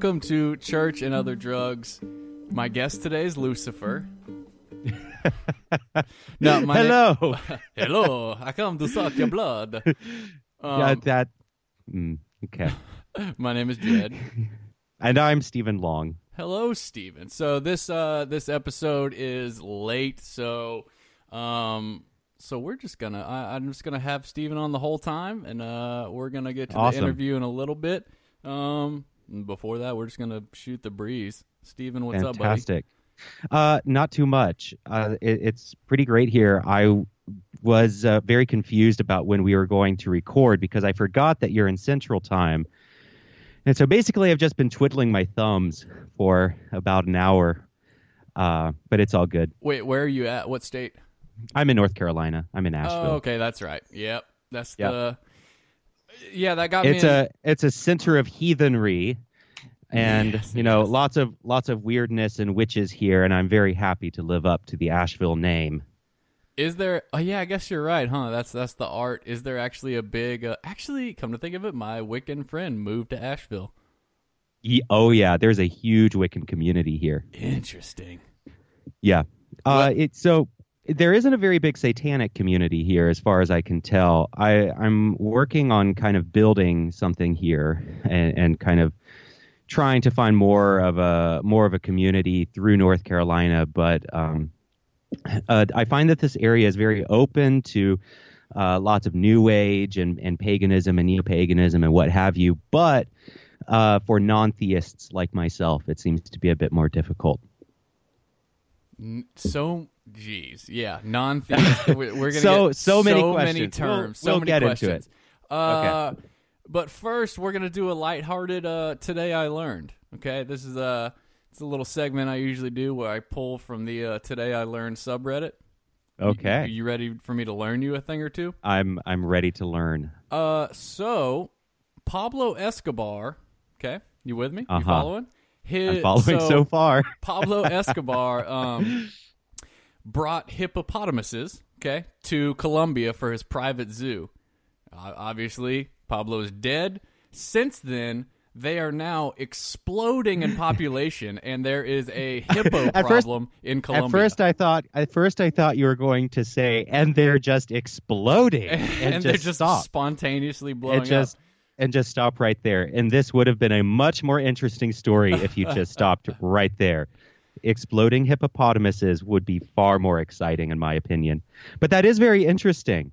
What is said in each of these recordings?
Welcome to Church and Other Drugs. My guest today is Lucifer. no, my Hello. na- hello. I come to suck your blood. Um, yeah, that. mm, okay. my name is Jed. And I'm Stephen Long. Hello, Stephen. So this uh this episode is late, so um so we're just gonna I, I'm just gonna have Stephen on the whole time and uh we're gonna get to the interview in a little bit. Um and before that we're just gonna shoot the breeze. Stephen, what's up, buddy? Fantastic. Uh, not too much. Uh, it, it's pretty great here. I was uh, very confused about when we were going to record because I forgot that you're in Central Time. And so basically, I've just been twiddling my thumbs for about an hour. Uh, but it's all good. Wait, where are you at? What state? I'm in North Carolina. I'm in Asheville. Oh, okay, that's right. Yep. That's Yep. the Yeah, that got it's me in- a it's a center of heathenry and Yes, you know yes. lots of lots of weirdness and witches here and i'm very happy to live up to the asheville name Is there? Oh yeah, I guess you're right, huh? That's that's the art. Is there actually a big? Uh, actually, come to think of it, my Wiccan friend moved to Asheville. Ye- oh yeah there's a huge wiccan community here Interesting. yeah uh What- it's so there isn't a very big satanic community here as far as i can tell i i'm working on kind of building something here and, and kind of trying to find more of a more of a community through north carolina but um uh, I find that this area is very open to uh, lots of New Age and, and paganism and neo paganism and what have you. But uh, for non theists like myself, it seems to be a bit more difficult. So, geez, yeah, non-theist. we're we're gonna So- get so many many questions. We'll- terms, so we'll many get into questions. Uh, But first, we're gonna do a lighthearted. Uh, today I learned. Okay, this is a it's a little segment I usually do where I pull from the uh, Today I Learned subreddit. Okay. You, you ready for me to learn you a thing or two? I'm I'm ready to learn. Uh, so Pablo Escobar. Okay, you with me? You Uh-huh. following? His, I'm following so, far. Pablo Escobar um, brought hippopotamuses, okay, to Colombia for his private zoo. Uh, obviously, Pablo is dead. Since then, they are now exploding in population, and there is a hippo At first- problem in Colombia. At first, I thought at first I thought you were going to say, and they're just exploding, and, and, just they're just stop. spontaneously blowing and just up. And just stop right there. And this would have been a much more interesting story if you just stopped right there. Exploding hippopotamuses would be far more exciting, in my opinion. But that is very interesting.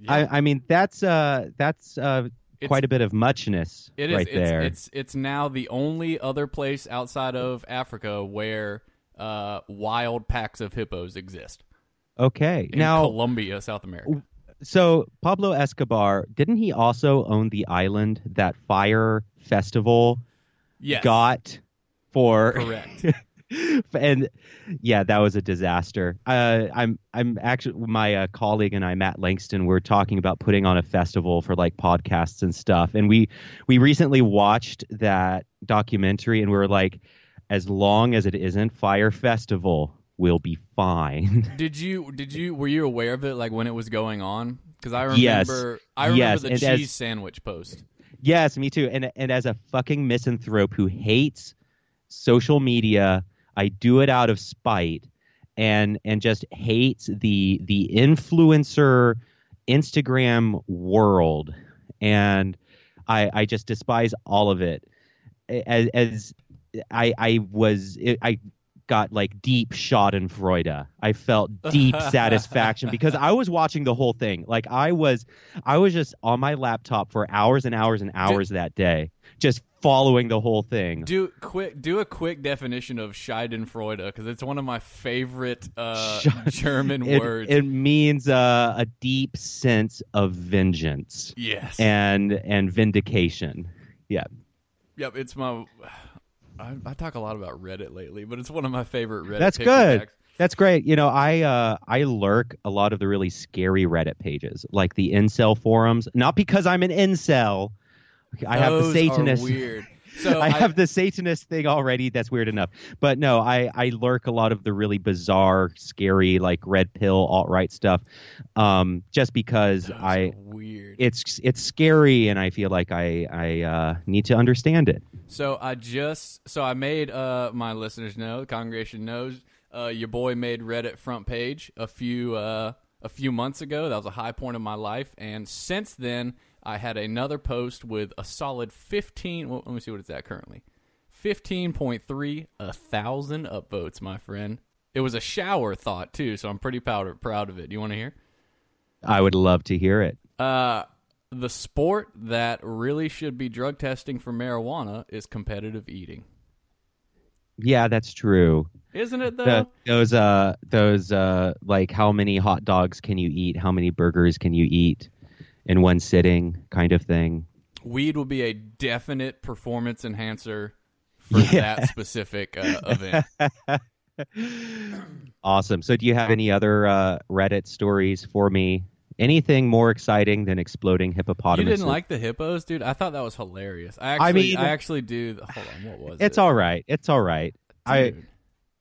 Yeah. I, I mean, that's uh, that's uh, quite a bit of muchness It is. right it's, there. It's it's now the only other place outside of Africa where uh, wild packs of hippos exist. okay. In now, Colombia, South America. So Pablo Escobar didn't he also own the island that Fire Festival Yes, got for correct. and yeah, that was a disaster. Uh, I'm I'm actually my uh, colleague and I, Matt Langston, we're talking about putting on a festival for like podcasts and stuff, and we we recently watched that documentary, and we were like, as long as it isn't Fire Festival, we'll be fine. did you did you were you aware of it like when it was going on? Because I remember Yes. I remember Yes, the and cheese as- sandwich post. yes, me too. And and as a fucking misanthrope who hates social media, I do it out of spite and and just hates the the influencer Instagram world and I I just despise all of it as, as I I was I got like deep schadenfreude. I felt deep satisfaction because I was watching the whole thing. Like I was I was just on my laptop for hours and hours and hours that day just following the whole thing. Do quick do a quick definition of Schadenfreude because it's one of my favorite uh, German It, words. it means uh, a deep sense of vengeance yes. and and vindication. Yeah. Yep, it's my. I, I talk a lot about Reddit lately, but it's one of my favorite Reddit. That's good. That's great. You know, I uh, I lurk a lot of the really scary Reddit pages, like the incel forums. Not because I'm an incel. I have the Satanist. Weird. So I I- have the Satanist thing already. That's weird enough. But no, I, I lurk a lot of the really bizarre, scary, like red pill alt right stuff, um, just because I weird. it's it's scary and I feel like I I uh, need to understand it. So I just so I made uh my listeners know, the congregation knows, uh your boy made Reddit front page a few uh a few months ago. That was a high point of my life and since then I had another post with a solid 15 well, let me see what it's at currently. 15.3 a thousand upvotes, my friend. It was a shower thought too, so I'm pretty proud proud of it. Do you want to hear? I would love to hear it. Uh, the sport that really should be drug testing for marijuana is competitive eating, Yeah, that's true. isn't it? Though The, those uh those uh like how many hot dogs can you eat? How many burgers can you eat in one sitting kind of thing. weed will be a definite performance enhancer for Yeah. that specific uh, event. Awesome. So do you have any other uh Reddit stories for me? Anything more exciting than exploding hippopotamuses? You didn't like the hippos, dude? I thought that was hilarious. I actually, I I, actually do. Hold on, what was It's it? all right. It's all right. I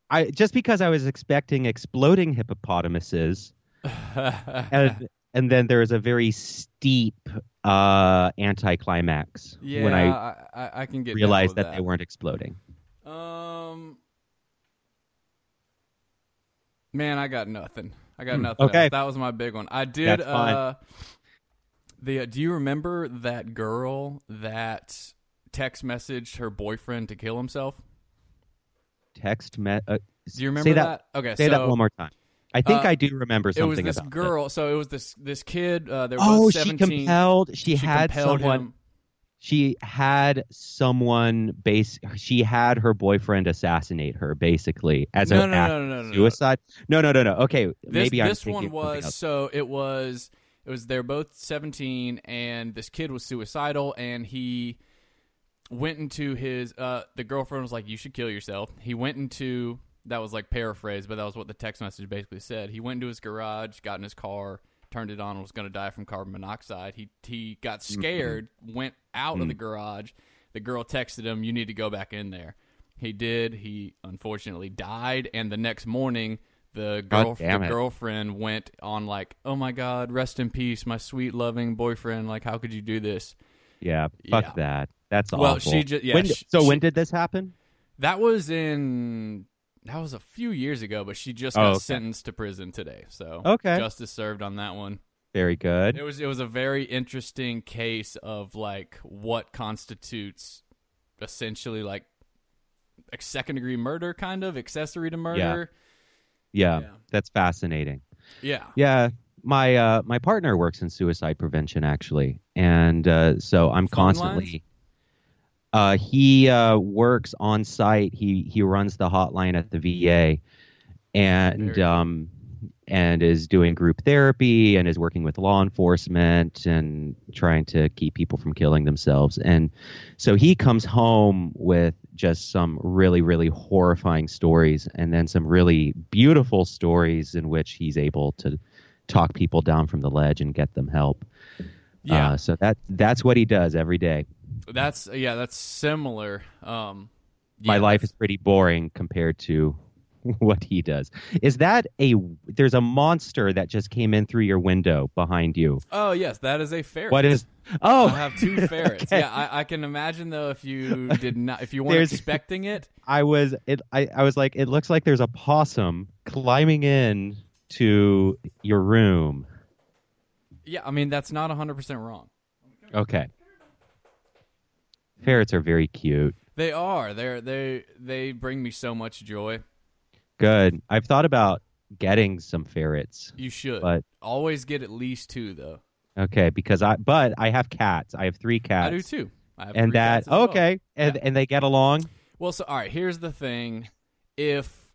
I just because I was expecting exploding hippopotamuses and and then there's a very steep uh anticlimax yeah, when I I, I, can get realized with that, they weren't exploding. Um, man, I got nothing. I got nothing. Hmm, okay. else. that was my big one. I did. Uh The do you remember that girl that text messaged her boyfriend to kill himself? Text me- uh, Do you remember say that, Okay, Say so that one more time. I think uh, I do remember something. it was this that. girl. So it was this this kid. Uh, they're Oh, both she compelled. She, She had compelled someone. him. She had someone base. She had her boyfriend assassinate her, basically as No, a no, no, no, no, suicide. No, no, no, no. Okay, This, maybe I'm this thinking one was so it was it was they're both 17 and this kid was suicidal and he went into his uh the girlfriend was like you should kill yourself he went into that was like paraphrase but that was what the text message basically said he went into his garage got in his car turned it on was going to die from carbon monoxide he he got Mm-hmm. scared went out Mm. of the garage the girl texted him you need to go back in there he did he unfortunately died and the next morning the girl the girlfriend went on like oh my god rest in peace my sweet loving boyfriend like how could you do this Yeah, fuck Yeah. that. That's Well, awful. she ju- yeah, When- she- so she- when did this happen? that was in that was a few years ago but she just Oh, got okay. sentenced to prison today so Okay. justice served on that one Very good. it was it was a very interesting case of like what constitutes essentially like a second degree murder kind of accessory to murder Yeah, Yeah. that's fascinating. yeah, Yeah, my uh, my partner works in suicide prevention actually, and uh, so I'm Phone constantly. Uh, he uh, works on site. He he runs the hotline at the VA, and um, and is doing group therapy and is working with law enforcement and trying to keep people from killing themselves. And so he comes home with just some really really horrifying stories, and then some really beautiful stories in which he's able to talk people down from the ledge and get them help. yeah. Uh, so that that's what he does every day. That's yeah that's similar um My life is pretty boring compared to what he does. Is that a there's a monster that just came in through your window behind you? oh yes that is a ferret What is Oh, I have two ferrets. Okay. Yeah, I, I can imagine though if you did not, if you weren't There's- expecting it. I was it I, I was like it looks like there's a possum climbing in to your room. Yeah, I mean that's not hundred percent wrong. Okay. Ferrets are very cute. They are. They're they they bring me so much joy. Good. I've thought about getting some ferrets. You should But- always get at least two though. Okay, because I but I have cats. I have three cats. I do too. I have And three that cats as well. okay, and Yeah. and they get along. Well, so all right. Here's the thing: if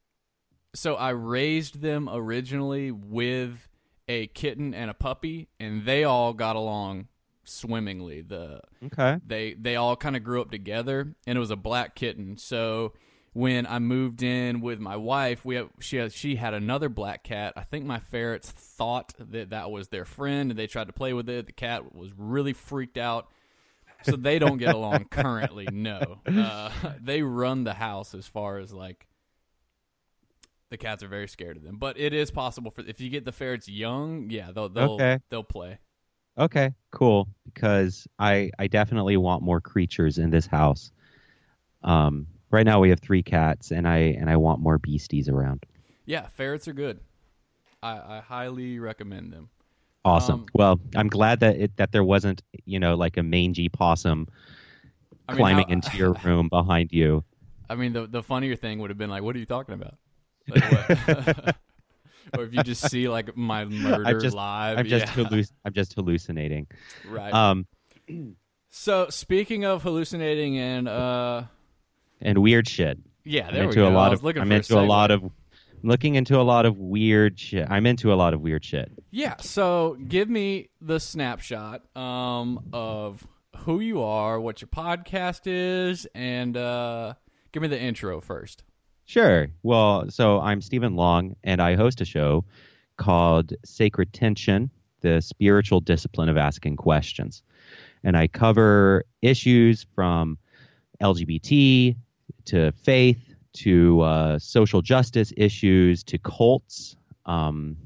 so, I raised them originally with a kitten and a puppy, and they all got along swimmingly. The Okay. they they all kind of grew up together and it was a black kitten so when i moved in with my wife we have, she had, she had another black cat i think my ferrets thought that that was their friend and they tried to play with it the cat was really freaked out so they don't get along currently. No, uh, they run the house as far as like the cats are very scared of them. But it is possible for if you get the ferrets young, yeah, they'll they'll Okay. they'll play. Okay, cool. Because I I definitely want more creatures in this house. Um, right now we have three cats, and I and I want more beasties around. Yeah, ferrets are good. I, I highly recommend them. Awesome. Um, well, I'm glad that it, that there wasn't you know like a mangy possum I mean, climbing how- into your room behind you. I mean, the the funnier thing would have been like, "What are you talking about?" Like what? or if you just see like my murder just- live. I'm just yeah. halluc- I'm just hallucinating. right. Um, so speaking of hallucinating and uh, and weird shit. yeah, I'm we into go. a lot of looking I'm into a segue. lot of looking into a lot of weird shit. I'm into a lot of weird shit. Yeah, so give me the snapshot um, of who you are, what your podcast is, and uh, give me the intro first. Sure. Well, so I'm Stephen Long, and I host a show called Sacred Tension, the spiritual discipline of asking questions. And I cover issues from LGBT to faith to uh, social justice issues to cults, um,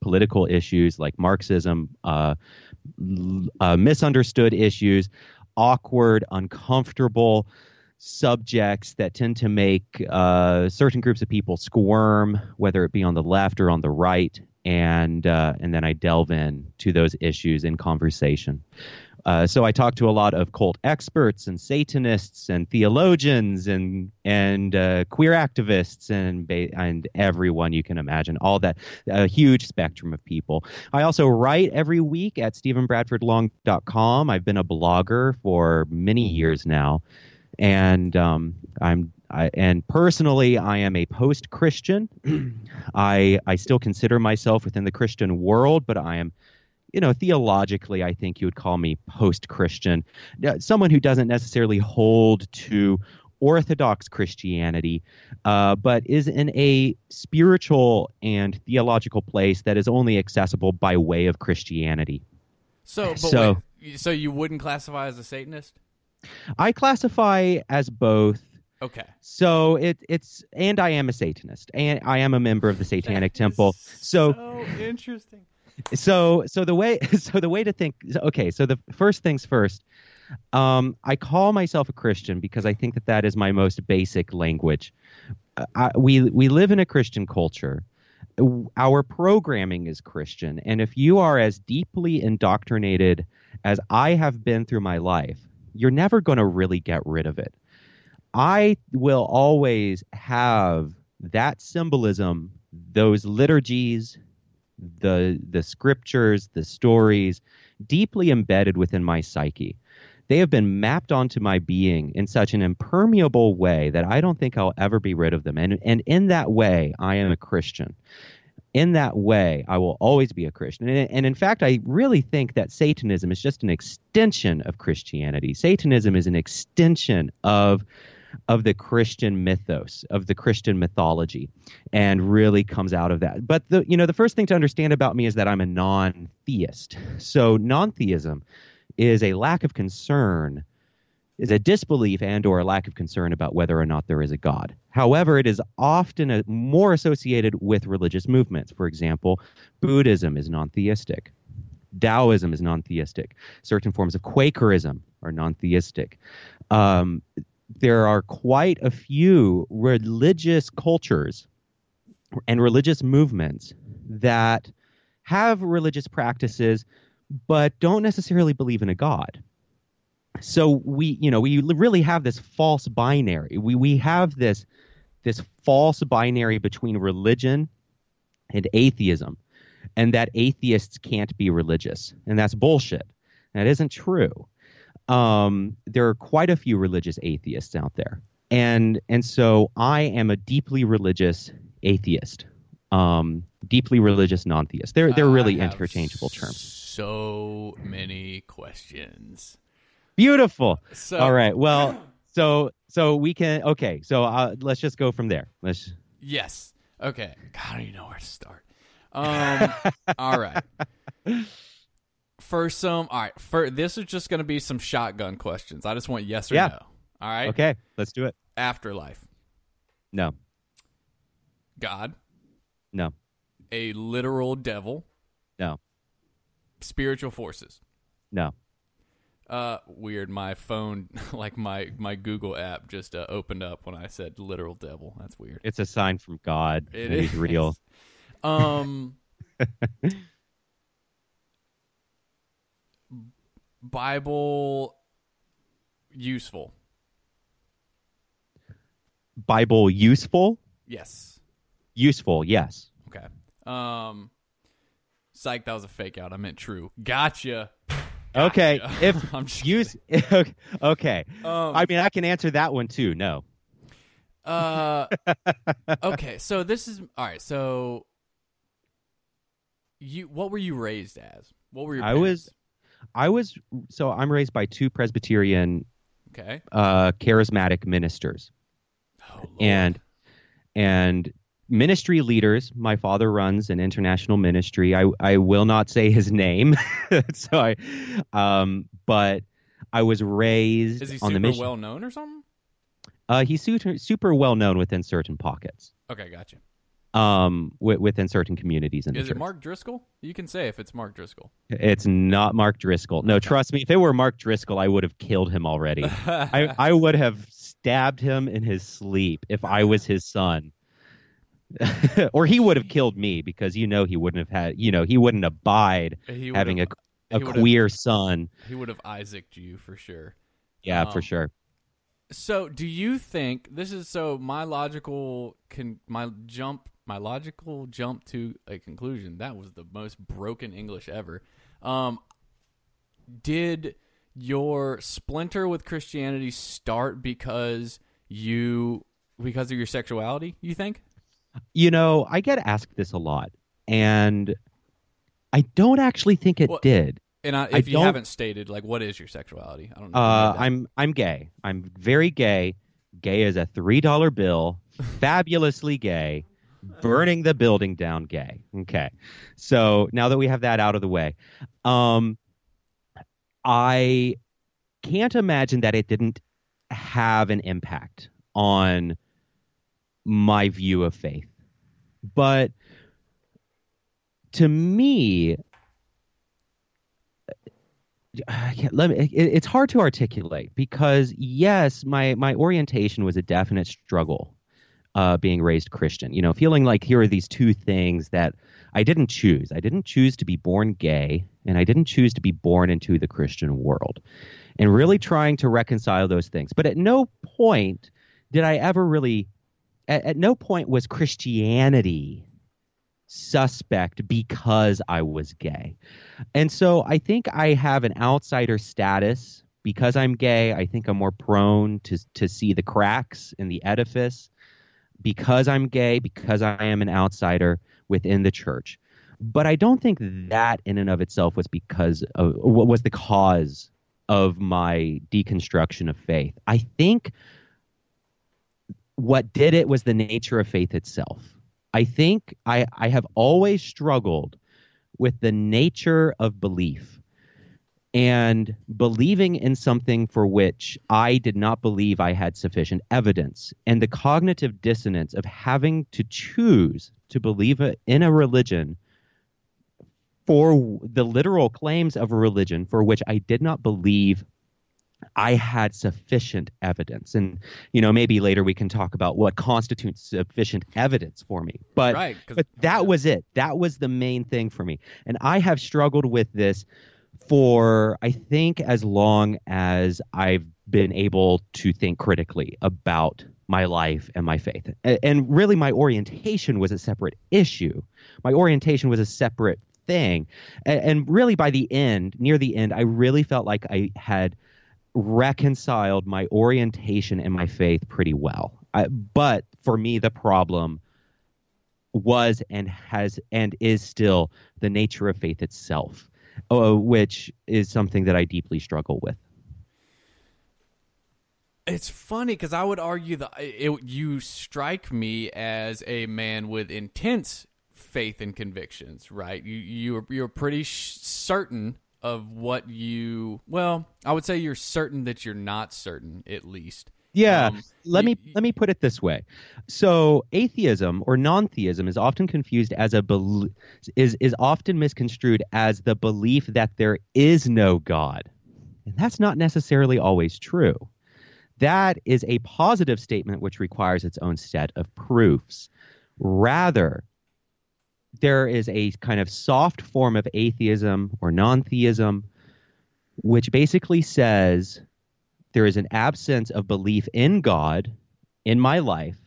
political issues like Marxism, uh, uh, misunderstood issues, awkward, uncomfortable subjects that tend to make uh, certain groups of people squirm, whether it be on the left or on the right, and uh, and then I delve in to those issues in conversation. Uh, so I talk to a lot of cult experts and Satanists and theologians and and uh, queer activists and and everyone you can imagine. All that a huge spectrum of people. I also write every week at StephenBradfordLong.com. I've been a blogger for many years now, and um, I'm I, and personally, I am a post-Christian. I I still consider myself within the Christian world, but I am you know, theologically, I think you would call me post Christian. Someone who doesn't necessarily hold to Orthodox Christianity, uh, but is in a spiritual and theological place that is only accessible by way of Christianity. So, but So- wait, so you wouldn't classify as a Satanist? I classify as both. Okay. So it, it's, and I am a Satanist, and I am a member of the Satanic Temple. So so interesting. so so the way so the way to think okay so the first things first um, i call myself a christian because i think that that is my most basic language Uh, I, we we live in a christian culture our programming is christian and if you are as deeply indoctrinated as i have been through my life you're never going to really get rid of it i will always have that symbolism those liturgies the the scriptures, the stories, deeply embedded within my psyche. They have been mapped onto my being in such an impermeable way that I don't think I'll ever be rid of them. And and in that way, I am a Christian. In that way, I will always be a Christian. And, and in fact, I really think that Satanism is just an extension of Christianity. Satanism is an extension of of the Christian mythos, of the Christian mythology and really comes out of that. But the you know the first thing to understand about me is that I'm a non-theist. So non-theism is a lack of concern is a disbelief and or a lack of concern about whether or not there is a god. However, it is often a, more associated with religious movements. For example, Buddhism is non-theistic. Taoism is non-theistic. Certain forms of Quakerism are non-theistic. Um, there are quite a few religious cultures and religious movements that have religious practices but don't necessarily believe in a god so we you know we really have this false binary we we have this this false binary between religion and atheism and that atheists can't be religious and that's bullshit that isn't true um, there are quite a few religious atheists out there, and and so I am a deeply religious atheist, um, deeply religious non-theist. They're they're really interchangeable terms. So many questions. Beautiful. So, All right. Well, so so we can okay. So uh, let's just go from there. Let's. Yes. Okay. God, I don't even know where to start. Um. all right. For some, all right. For this is just going to be some shotgun questions. I just want yes or Yeah. no. All right. Okay, let's do it. Afterlife. No, God. no, A literal devil. no, Spiritual forces. no. Uh, weird. My phone, like my my Google app, just uh, opened up when I said literal devil. That's weird. It's a sign from God It that He's is. real. Um, Bible useful. Bible useful? Yes. Useful, yes. Okay. Um, psych. That was a fake out. I meant true. Gotcha. Okay, if I'm just use okay. Um, I mean, I can answer that one too. No, Uh, okay, so this is all right. So, you what were you raised as? What were your? I was- I was so I'm raised by two Presbyterian okay. uh, charismatic ministers, Oh, Lord. and and ministry leaders. My father runs an international ministry. I I will not say his name, so I, um, but I was raised is he on the mission. well known or something? uh, he's super super well known within certain pockets, Okay, gotcha. um, wi- within certain communities in the Is church. it Mark Driscoll? You can say if it's Mark Driscoll. It's not Mark Driscoll. No, trust me. If it were Mark Driscoll, I would have killed him already. I, I would have stabbed him in his sleep if I was his son. or he would have killed me because you know he wouldn't have had you know he wouldn't abide He having a, would've- a would've- queer son. He would have Isaaced you for sure. Yeah, Um, for sure. So, do you think this is so? My logical can my jump, my logical jump to a conclusion. That was the most broken English ever. Um, did your splinter with Christianity start because you because of your sexuality? You think? You know, I get asked this a lot, and I don't actually think it Well, did. And I, I if you don't- haven't stated, like, what is your sexuality? I don't know. Uh, I'm I'm gay. I'm very gay. Gay as a three dollar bill. fabulously gay. Burning the building down. Gay. Okay. So now that we have that out of the way, um, I can't imagine that it didn't have an impact on my view of faith, but to me, let me, it, it's hard to articulate because yes, my my orientation was a definite struggle. Uh, being raised Christian, you know, feeling like here are these two things that I didn't choose. I didn't choose to be born gay, and I didn't choose to be born into the Christian world, and really trying to reconcile those things. But at no point did I ever really, at, at no point was Christianity suspect because I was gay. And so I think I have an outsider status because I'm gay. I think I'm more prone to to see the cracks in the edifice because I'm gay, because I am an outsider within the church. But I don't think that in and of itself was because of what was the cause of my deconstruction of faith. I think what did it was the nature of faith itself. I think I, I have always struggled with the nature of belief and believing in something for which I did not believe I had sufficient evidence, and the cognitive dissonance of having to choose to believe in a religion for the literal claims of a religion for which I did not believe I had sufficient evidence. And, you know, maybe later we can talk about what constitutes sufficient evidence for me. But right. but that was it. That was the main thing for me. And I have struggled with this for I think as long as I've been able to think critically about my life and my faith. And really my orientation was a separate issue. My orientation was a separate thing. And really by the end, near the end, I really felt like I had reconciled my orientation and my faith pretty well. I, but for me the problem was and has and is still the nature of faith itself, uh, which is something that I deeply struggle with. It's funny because I would argue that it, you strike me as a man with intense faith and convictions. Right? You you're you're pretty sh- certain of what you well, I would say you're certain that you're not certain at least. Yeah, Um, let me let me put it this way. So atheism or non-theism is often confused as a bel- is is often misconstrued as the belief that there is no God. And that's not necessarily always true. That is a positive statement which requires its own set of proofs. Rather, there is a kind of soft form of atheism or non-theism which basically says there is an absence of belief in God in my life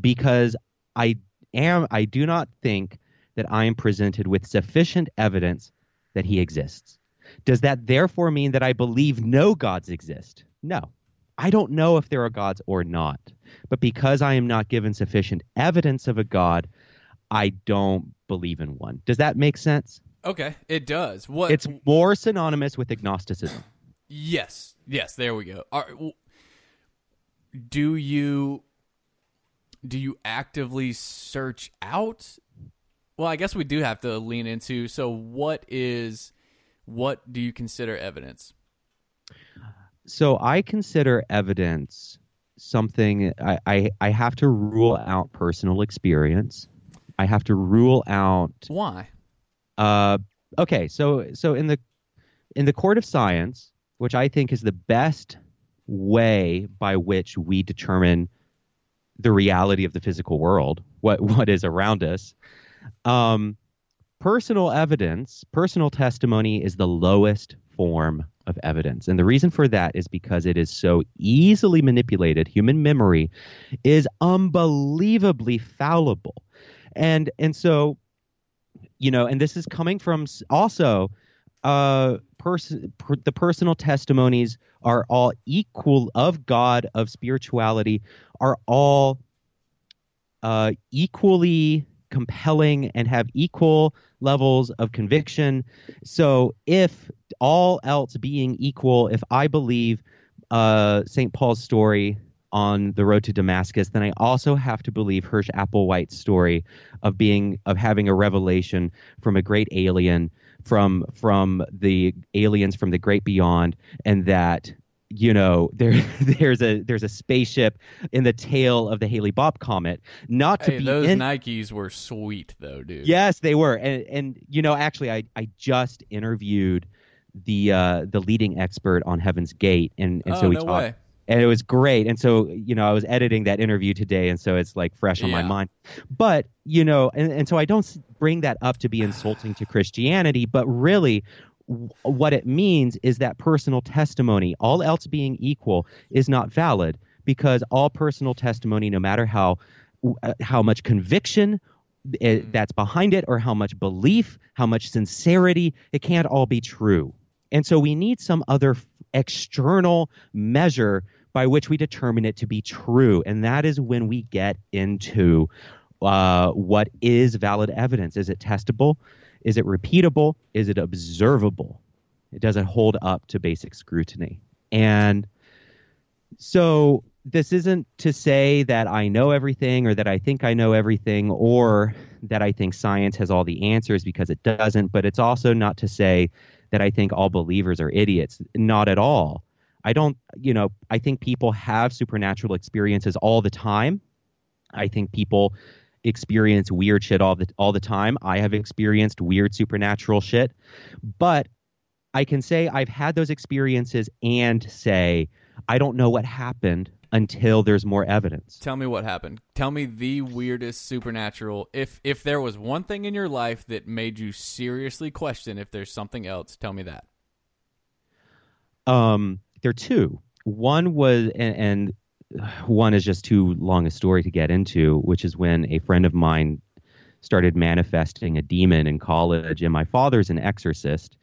because I am I do not think that I am presented with sufficient evidence that he exists. Does that therefore mean that I believe no gods exist? No. I don't know if there are gods or not. But because I am not given sufficient evidence of a god, I don't believe in one. Does that make sense? Okay, it does. What It's more synonymous with agnosticism. Yes, yes. There we go. Are, do you do you actively search out? Well, I guess we do have to lean into. So, what is what do you consider evidence? So I consider evidence something I, I, I have to rule out personal experience. I have to rule out Why? uh, okay, so so in the in the court of science, which I think is the best way by which we determine the reality of the physical world, what what is around us. Um, personal evidence, personal testimony is the lowest form of evidence. And the reason for that is because it is so easily manipulated. Human memory is unbelievably fallible. And and so you know, and this is coming from also uh person per, the personal testimonies are all equal of God of spirituality are all uh equally compelling and have equal levels of conviction. So if all else being equal, if I believe uh St. Paul's story on the road to Damascus, then I also have to believe Herff Applewhite's story of being of having a revelation from a great alien from from the aliens from the great beyond and that you know there there's a there's a spaceship in the tail of the Haley Bopp comet not to Hey, be those in Nikes were sweet though, dude. Yes, they were, and and you know, actually, I I just interviewed the uh, the leading expert on Heaven's Gate, and and oh so we no talked, way. And it was great. And so you know, I was editing that interview today, and so it's like fresh on my mind. But you know, and and so I don't bring that up to be insulting to Christianity, but really. w- What it means is that personal testimony, all else being equal, is not valid because all personal testimony, no matter how uh, how much conviction it, Mm. that's behind it or how much belief, how much sincerity, it can't all be true. And so we need some other external measure by which we determine it to be true. And that is when we get into uh, what is valid evidence. Is it testable? Is it repeatable? Is it observable? It doesn't hold up to basic scrutiny. And so this isn't to say that I know everything or that I think I know everything or that I think science has all the answers because it doesn't, but it's also not to say that I think all believers are idiots. Not at all. I don't, you know, I think people have supernatural experiences all the time. I think people experience weird shit all the all the time. I have experienced weird supernatural shit. But I can say I've had those experiences and say I don't know what happened until there's more evidence. Tell me what happened. Tell me the weirdest supernatural. If if there was one thing in your life that made you seriously question if there's something else, tell me that. Um, there are two. One was, and, and one is just too long a story to get into, which is when a friend of mine started manifesting a demon in college, and my father's an exorcist,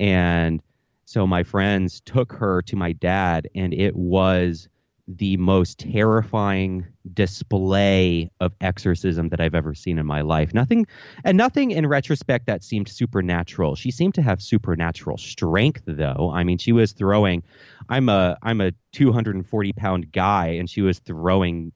and so my friends took her to my dad, and it was the most terrifying display of exorcism that I've ever seen in my life. Nothing, and nothing in retrospect that seemed supernatural. She seemed to have supernatural strength, though. I mean, she was throwing. I'm a I'm a 240 pound guy, and she was throwing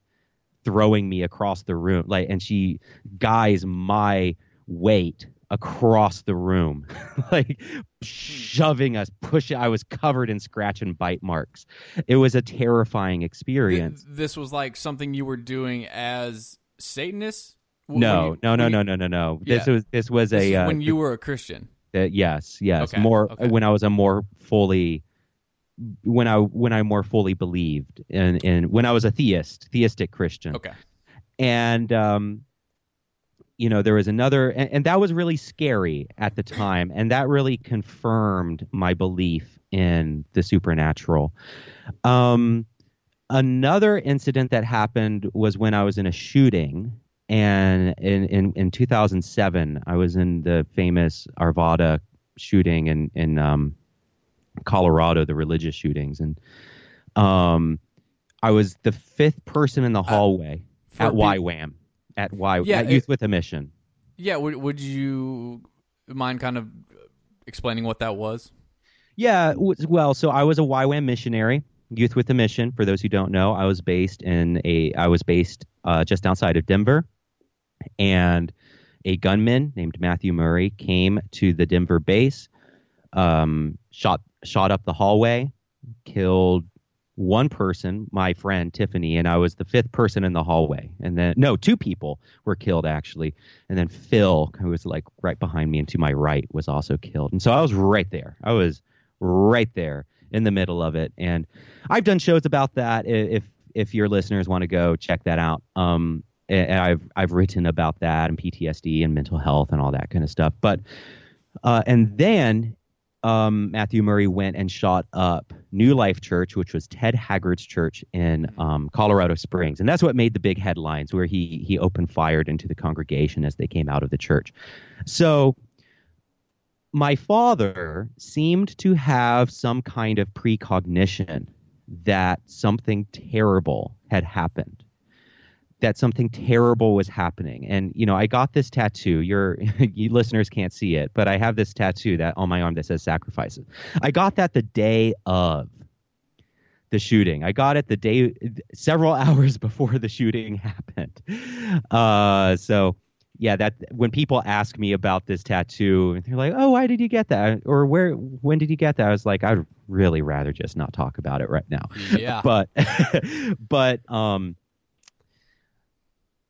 throwing me across the room like and she guys my weight across the room, like shoving us, pushing. I was covered in scratch and bite marks. It was a terrifying experience. Th- this was like something you were doing as Satanist. When no, you- no, no, you- no, no, no, no. This was this was this a uh, when you were a Christian. uh, yes, yes, Okay, more okay. when I was a more fully when I when I more fully believed and and when I was a theist, theistic Christian. Okay. and um, you know there was another and, and that was really scary at the time and that really confirmed my belief in the supernatural. Um, another incident that happened was when i was in a shooting and in, in, in 2007 i was in the famous arvada shooting in, in um, colorado the religious shootings and um, i was the fifth person in the hallway For at YWAM, at Y Yeah, at it- Youth with a Mission. Yeah. Would Would you mind kind of explaining what that was? Yeah, well, so I was a YWAM missionary, Youth with a Mission. For those who don't know, I was based in a I was based uh, just outside of Denver, and a gunman named Matthew Murray came to the Denver base, um, shot shot up the hallway, killed one person, my friend Tiffany, and I was the fifth person in the hallway. And then no, two people were killed actually, and then Phil, who was like right behind me and to my right, was also killed. And so I was right there. I was right there in the middle of it. And I've done shows about that. If if your listeners want to go check that out, um, and I've I've written about that and PTSD and mental health and all that kind of stuff. But uh, and then um, Matthew Murray went and shot up New Life Church, which was Ted Haggard's church in um, Colorado Springs, and that's what made the big headlines, where he he opened fired into the congregation as they came out of the church. So my father seemed to have some kind of precognition that something terrible had happened that something terrible was happening. And you know i got this tattoo. Your you listeners can't see it but i have this tattoo that on my arm that says sacrifices. I got that the day of the shooting. I got it the day several hours before the shooting happened. Uh so yeah that when people ask me about this tattoo they're like oh why did you get that? Or where when did you get that? I was like i'd really rather just not talk about it right now. Yeah. but but um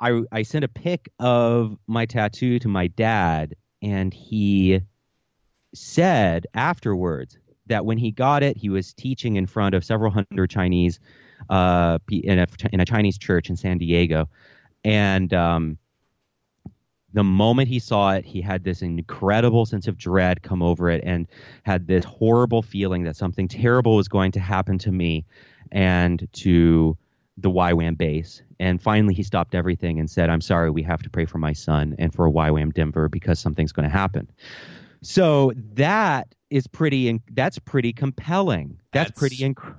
I I sent a pic of my tattoo to my dad and he said afterwards that when he got it he was teaching in front of several hundred Chinese uh in a in a Chinese church in San Diego. And um the moment he saw it, he had this incredible sense of dread come over it and had this horrible feeling that something terrible was going to happen to me and to the YWAM base. And finally, he stopped everything and said, I'm sorry, we have to pray for my son and for YWAM Denver because something's going to happen. So that is pretty, that's pretty compelling. That's, That's- pretty, inc-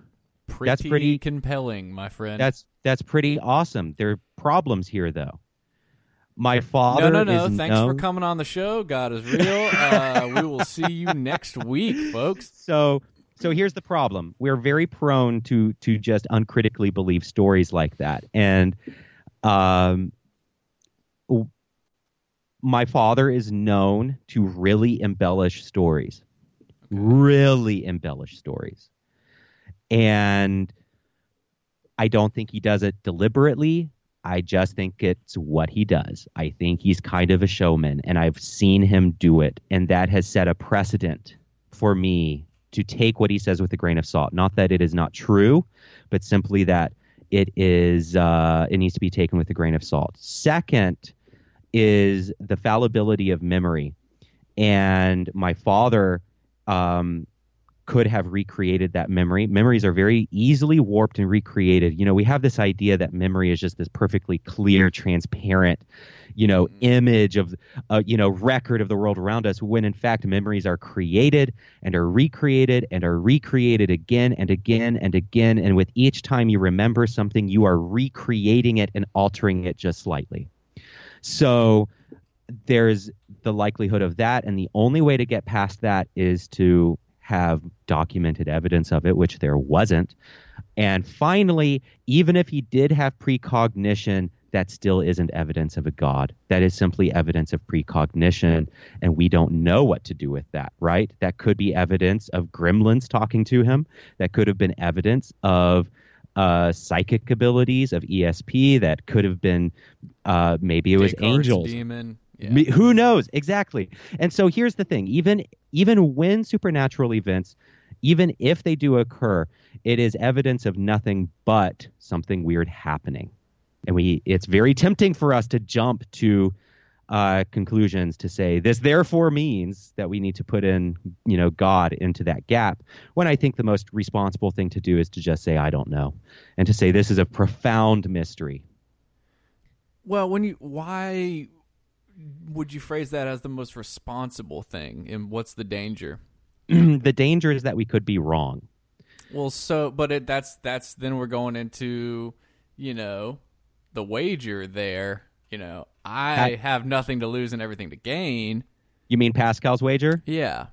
pretty, that's pretty- compelling, my friend. that's, that's pretty awesome. There are problems here, though. My father no, no, no. Thanks for coming on the show. God is real. Uh, we will see you next week, folks. so so here's the problem. We're very prone to to just uncritically believe stories like that. And um my father is known to really embellish stories. Really embellish stories. And i don't think he does it deliberately. I just think it's what he does. I think he's kind of a showman and i've seen him do it. And that has set a precedent for me to take what he says with a grain of salt. Not that it is not true, but simply that it is uh, it needs to be taken with a grain of salt. Second is the fallibility of memory, and my father um, could have recreated that memory. Memories are very easily warped and recreated. You know, we have this idea that memory is just this perfectly clear, transparent, you know, image of, uh, you know, record of the world around us. When in fact, memories are created and are recreated and are recreated again and again and again. And with each time you remember something, you are recreating it and altering it just slightly. So there's the likelihood of that. And the only way to get past that is to have documented evidence of it, which there wasn't. And finally, even if he did have precognition that still isn't evidence of a God. That is simply evidence of precognition, and we don't know what to do with that, right? That could be evidence of gremlins talking to him. That could have been evidence of uh, psychic abilities of ESP. That could have been uh, maybe it was Descartes' angels. demon. Yeah. Me- Who knows exactly? And so here's the thing: even even when supernatural events, even if they do occur, it is evidence of nothing but something weird happening. And we, it's very tempting for us to jump to uh, conclusions to say this therefore means that we need to put in, you know, God into that gap. When I think the most responsible thing to do is to just say I don't know, and to say this is a profound mystery. Well, when you why would you phrase that as the most responsible thing, and what's the danger? the danger is that we could be wrong. Well, so but it, that's that's then we're going into you know the wager there. You know, I That- have nothing to lose and everything to gain. You mean Pascal's wager? Yeah.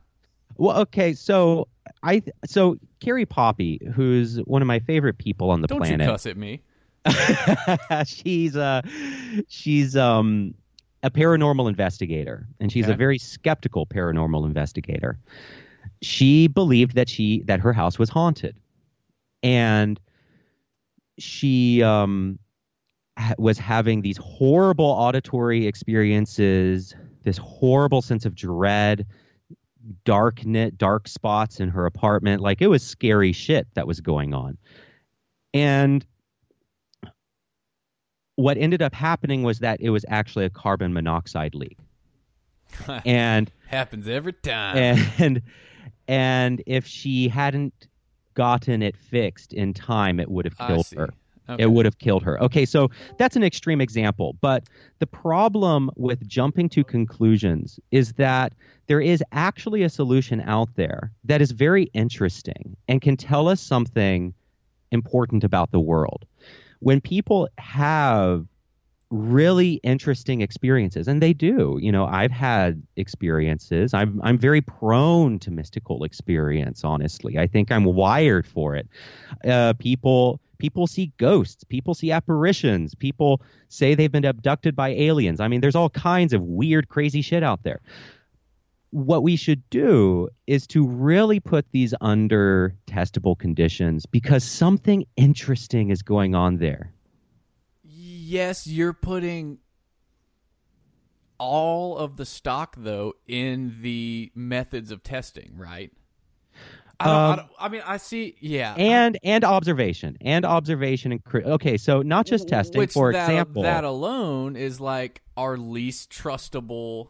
Well, okay, so I so Carrie Poppy, who's one of my favorite people on the Don't you planet. cuss at me. she's uh she's um a paranormal investigator and she's Okay. a very skeptical paranormal investigator. She believed that she that her house was haunted. And she um ha- was having these horrible auditory experiences, this horrible sense of dread, dark knit dark spots in her apartment like it was scary shit that was going on. And what ended up happening was that it was actually a carbon monoxide leak. and Happens every time. and and if she hadn't gotten it fixed in time it would have killed her. Okay. It would have killed her. Okay, so that's an extreme example, but the problem with jumping to conclusions is that there is actually a solution out there that is very interesting and can tell us something important about the world. When people have really interesting experiences and they do you know i've had experiences. I'm i'm very prone to mystical experience honestly. I think i'm wired for it. Uh, people people see ghosts people see apparitions people say they've been abducted by aliens. I mean there's all kinds of weird crazy shit out there what we should do is to really put these under testable conditions because something interesting is going on there yes, you're putting all of the stock though in the methods of testing, right? I, don't, I, Um, don't, I mean, I see. Yeah, and and observation and observation and okay so not just testing for that, example that alone is like our least trustable.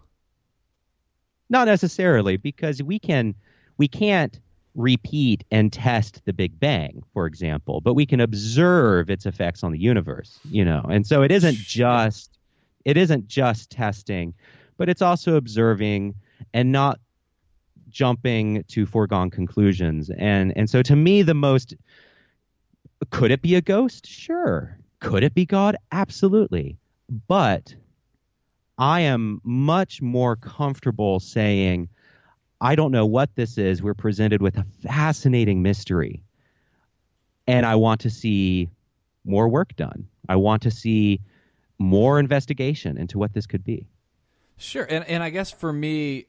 Not necessarily because we can we can't repeat and test the big bang for example but we can observe its effects on the universe you know? And so it isn't just it isn't just testing but it's also observing and not jumping to foregone conclusions. And and so to me the most could it be a ghost? Sure. Could it be god? Absolutely. But i am much more comfortable saying i don't know what this is we're presented with a fascinating mystery and i want to see more work done i want to see more investigation into what this could be Sure, and and I guess for me,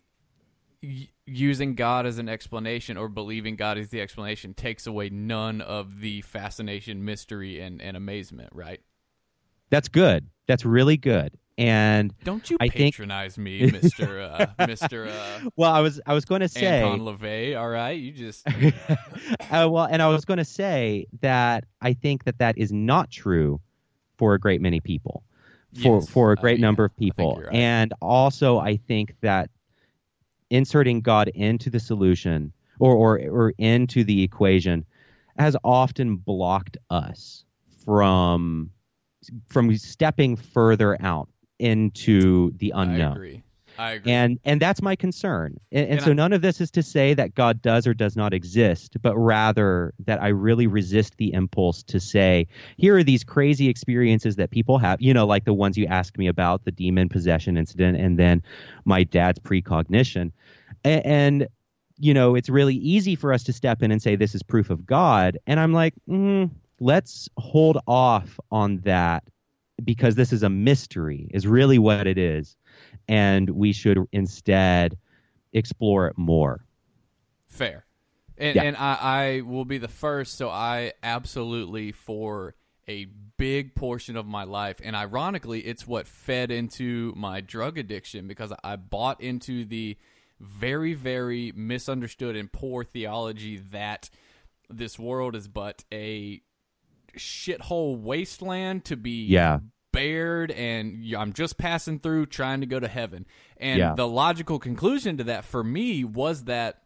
y- using God as an explanation or believing God is the explanation takes away none of the fascination, mystery, and and amazement. Right? that's good that's really good and Don't you I think- patronize me, Mister uh, Mister uh, well i was i was going to say Anton LaVey? All right, you just uh, well, and I was going to say that I think that that is not true for a great many people, for Yes. for a Uh, great yeah, number of people, right. and also I think that inserting God into the solution or or or into the equation has often blocked us from from stepping further out into the unknown. I agree. I agree. and and that's my concern and, and, And so I- none of this is to say that god does or does not exist but rather that i really resist the impulse to say here are these crazy experiences that people have you know like the ones you asked me about the demon possession incident and then my dad's precognition and, and you know it's really easy for us to step in and say this is proof of god and i'm like mm, let's hold off on that because this is a mystery, is really what it is. And we should instead explore it more. Fair. And, Yeah. and I, I will be the first, so I absolutely, for a big portion of my life, and ironically, it's what fed into my drug addiction because I bought into the very, very misunderstood and poor theology that this world is but a shithole wasteland to be Yeah. Bared and I'm just passing through trying to go to heaven. And Yeah. the logical conclusion to that for me was that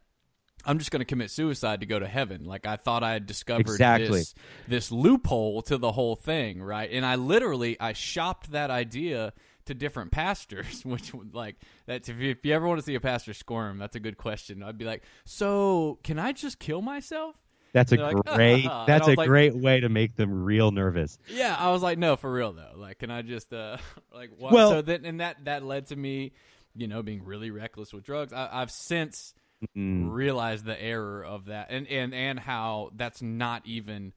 I'm just going to commit suicide to go to heaven. Like I thought I had discovered Exactly. this this loophole to the whole thing, right? And I literally I shopped that idea to different pastors, which would, like that's if you, if you ever want to see a pastor squirm, that's a good question. I'd be like, "So, can I just kill myself?" That's a like, great. And that's a like- great way to make them real nervous. Yeah, I was like, no, for real though. Like, can I just uh like what? Well- so then and that that led to me, you know, being really reckless with drugs. I, I've since Mm. realized the error of that, and and and how that's not even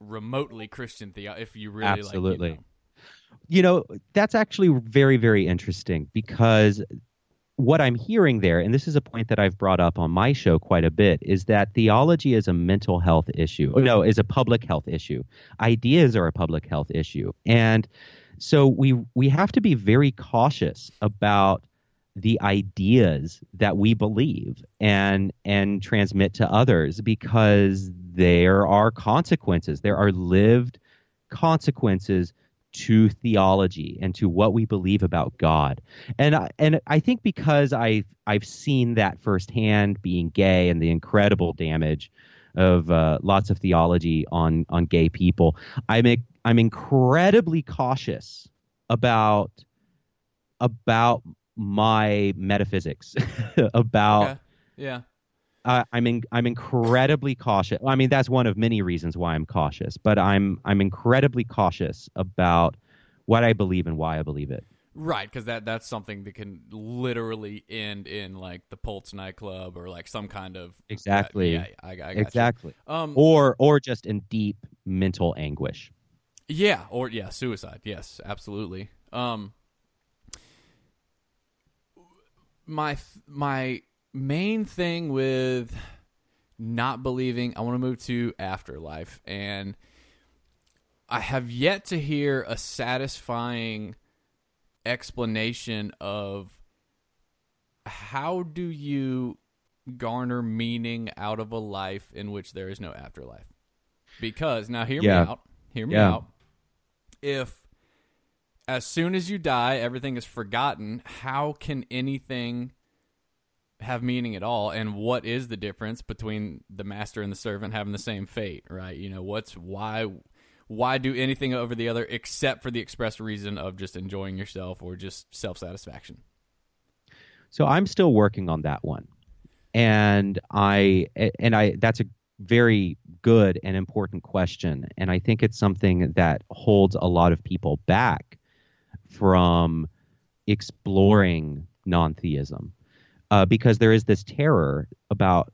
remotely Christian theo. If you really Absolutely. like, you know that's actually very very interesting because what i'm hearing there and this is a point that i've brought up on my show quite a bit is that theology is a mental health issue. No is a public health issue. Ideas are a public health issue. And so we we have to be very cautious about the ideas that we believe and and transmit to others because there are consequences. There are lived consequences to theology and to what we believe about God. And I, and I think because I I've seen that firsthand being gay and the incredible damage of uh, lots of theology on on gay people, I'm i I'm incredibly cautious about about my metaphysics about yeah, uh, I'm in, I'm incredibly cautious. I mean, that's one of many reasons why I'm cautious, but I'm I'm incredibly cautious about what I believe and why I believe it. right, because that that's something that can literally end in like the Pulse nightclub or like some kind of Exactly. Yeah, I, I. Exactly. Um, Or or just in deep mental anguish. Yeah, or yeah, suicide. Yes, absolutely. Um my my main thing with not believing, I want to move to afterlife and I have yet to hear a satisfying explanation of how do you garner meaning out of a life in which there is no afterlife? Because now hear Yeah. me out. Hear me Yeah. out. If as soon as you die everything is forgotten, how can anything have meaning at all and what is the difference between the master and the servant having the same fate, right? You know, what's why why do anything over the other except for the express reason of just enjoying yourself or just self-satisfaction? So I'm still working on that one. And I and I that's a very good and important question and I think it's something that holds a lot of people back from exploring non-theism. Uh, because there is this terror about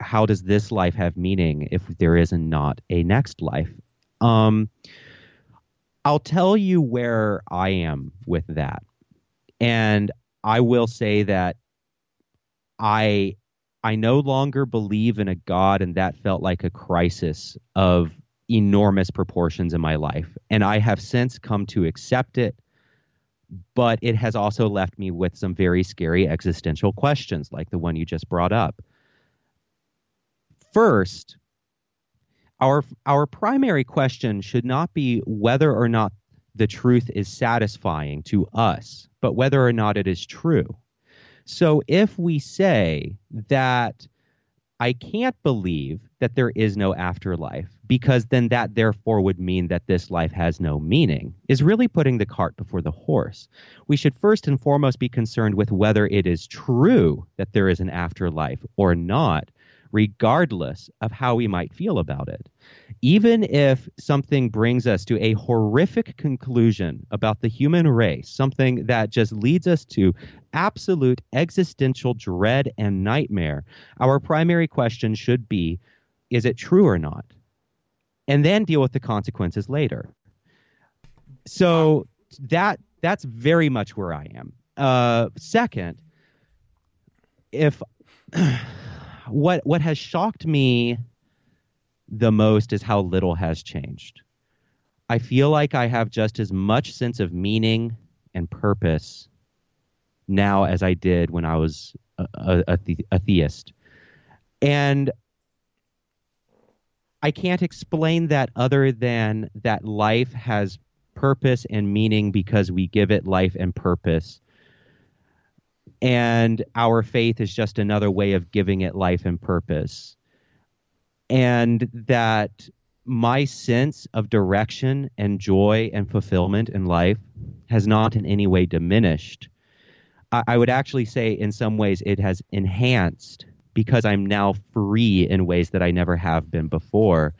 how does this life have meaning if there is not a next life. Um, I'll tell you where I am with that. And I will say that I I no longer believe in a God and that felt like a crisis of enormous proportions in my life. And I have since come to accept it, but it has also left me with some very scary existential questions like the one you just brought up. First, our our primary question should not be whether or not the truth is satisfying to us, but whether or not it is true. So if we say that I can't believe that there is no afterlife because then that therefore would mean that this life has no meaning is really putting the cart before the horse. We should first and foremost be concerned with whether it is true that there is an afterlife or not, regardless of how we might feel about it. Even if something brings us to a horrific conclusion about the human race, something that just leads us to absolute existential dread and nightmare, our primary question should be is it true or not? And then deal with the consequences later. so that that's very much where I am. Uh, second, if what what has shocked me the most is how little has changed. I feel like I have just as much sense of meaning and purpose now as I did when I was a, a, a, the, a theist. And I can't explain that other than that life has purpose and meaning because we give it life and purpose. And our faith is just another way of giving it life and purpose. And that my sense of direction and joy and fulfillment in life has not in any way diminished. I, I would actually say, in some ways, it has enhanced because I'm now free in ways that I never have been before.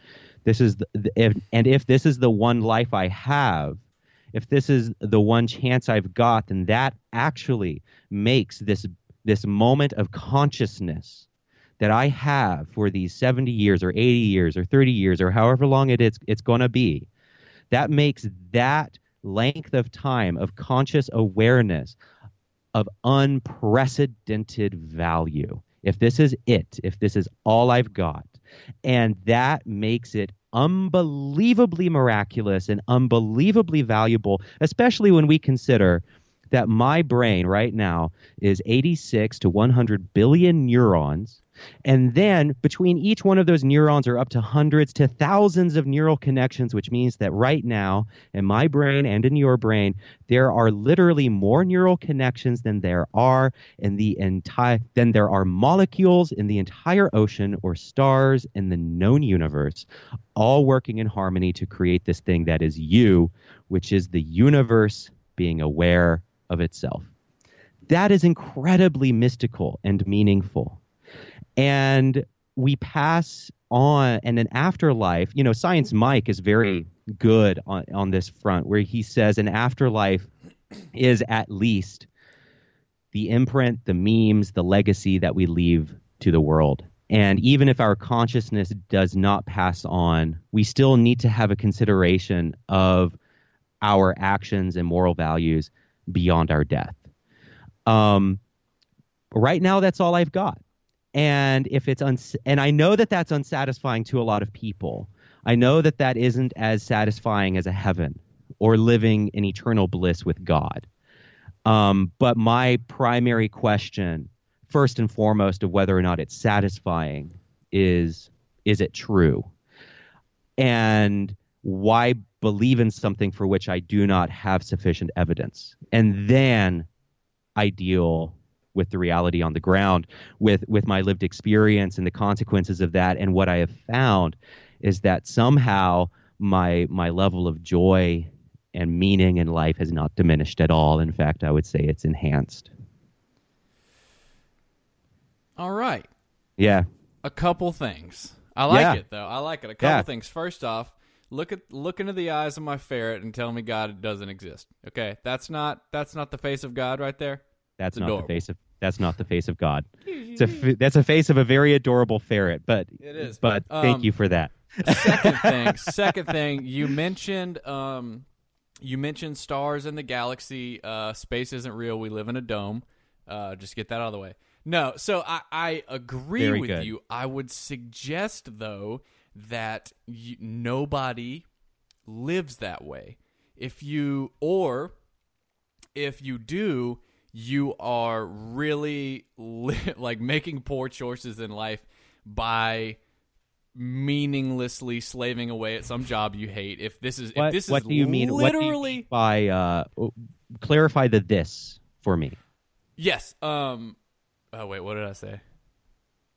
This is the, if, and if this is the one life I have, if this is the one chance I've got, then that actually makes this this moment of consciousness that I have for these 70 years or 80 years or 30 years or however long it is it's going to be, that makes that length of time of conscious awareness of unprecedented value. If this is it, if this is all I've got, and that makes it unbelievably miraculous and unbelievably valuable, especially when we consider that my brain right now is 86 to 100 billion neurons and then between each one of those neurons are up to hundreds to thousands of neural connections, which means that right now in my brain and in your brain, there are literally more neural connections than there are in the entire than there are molecules in the entire ocean or stars in the known universe, all working in harmony to create this thing that is you, which is the universe being aware of itself. That is incredibly mystical and meaningful and we pass on and an afterlife you know science mike is very good on, on this front where he says an afterlife is at least the imprint the memes the legacy that we leave to the world. And even if our consciousness does not pass on we still need to have a consideration of our actions and moral values beyond our death. Um, right now that's all i've got and if it's uns- and I know that that's unsatisfying to a lot of people. I know that that isn't as satisfying as a heaven or living in eternal bliss with God. Um, but my primary question, first and foremost, of whether or not it's satisfying, is is it true? And why believe in something for which I do not have sufficient evidence? And then I deal with the reality on the ground, with with my lived experience and the consequences of that. And what I have found is that somehow my my level of joy and meaning in life has not diminished at all. In fact, I would say it's enhanced. All right. Yeah. A couple things. I like Yeah. it though. I like it. A couple Yeah. things. First off, look at look into the eyes of my ferret and tell me God doesn't exist. Okay, that's not that's not the face of God right there. That's It's not the face of that's not the face of God. It's a f- that's a face of a very adorable ferret. But It is. But Um, thank you for that. second thing, second thing, you mentioned um, you mentioned stars in the galaxy. Uh, space isn't real. We live in a dome. Uh, just get that out of the way. No, so I, I agree Very with good. you. I would suggest though that you, nobody lives that way. If you or if you do, you are really li- like making poor choices in life by meaninglessly slaving away at some job you hate. If this is What, if this what is do you mean? What do you literally mean by uh, clarify the this for me? yes. Um. Oh wait, what did I say?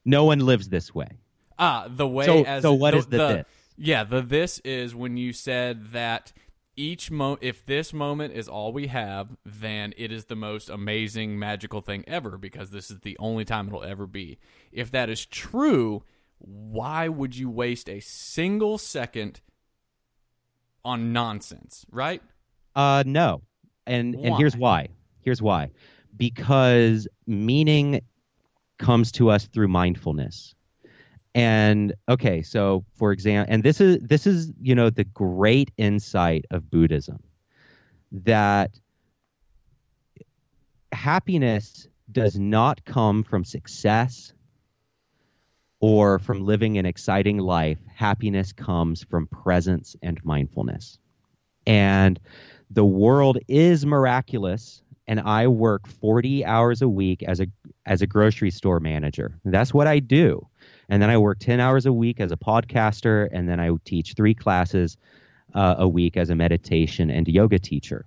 No one lives this way. Ah, the way So- as so what the, is the this? Yeah, the this is when you said that each mo if this moment is all we have, then it is the most amazing magical thing ever because this is the only time it'll ever be. If that is true, why would you waste a single second on nonsense, right? Uh, no, and and here's why. Here's why. Because meaning comes to us through mindfulness. And okay, so for example, and this is this is you know the great insight of Buddhism that happiness does not come from success or from living an exciting life. Happiness comes from presence and mindfulness. And the world is miraculous and I work 40 hours a week as a as a grocery store manager. That's what I do. And then I work 10 hours a week as a podcaster and then I teach 3 classes uh, a week as a meditation and yoga teacher.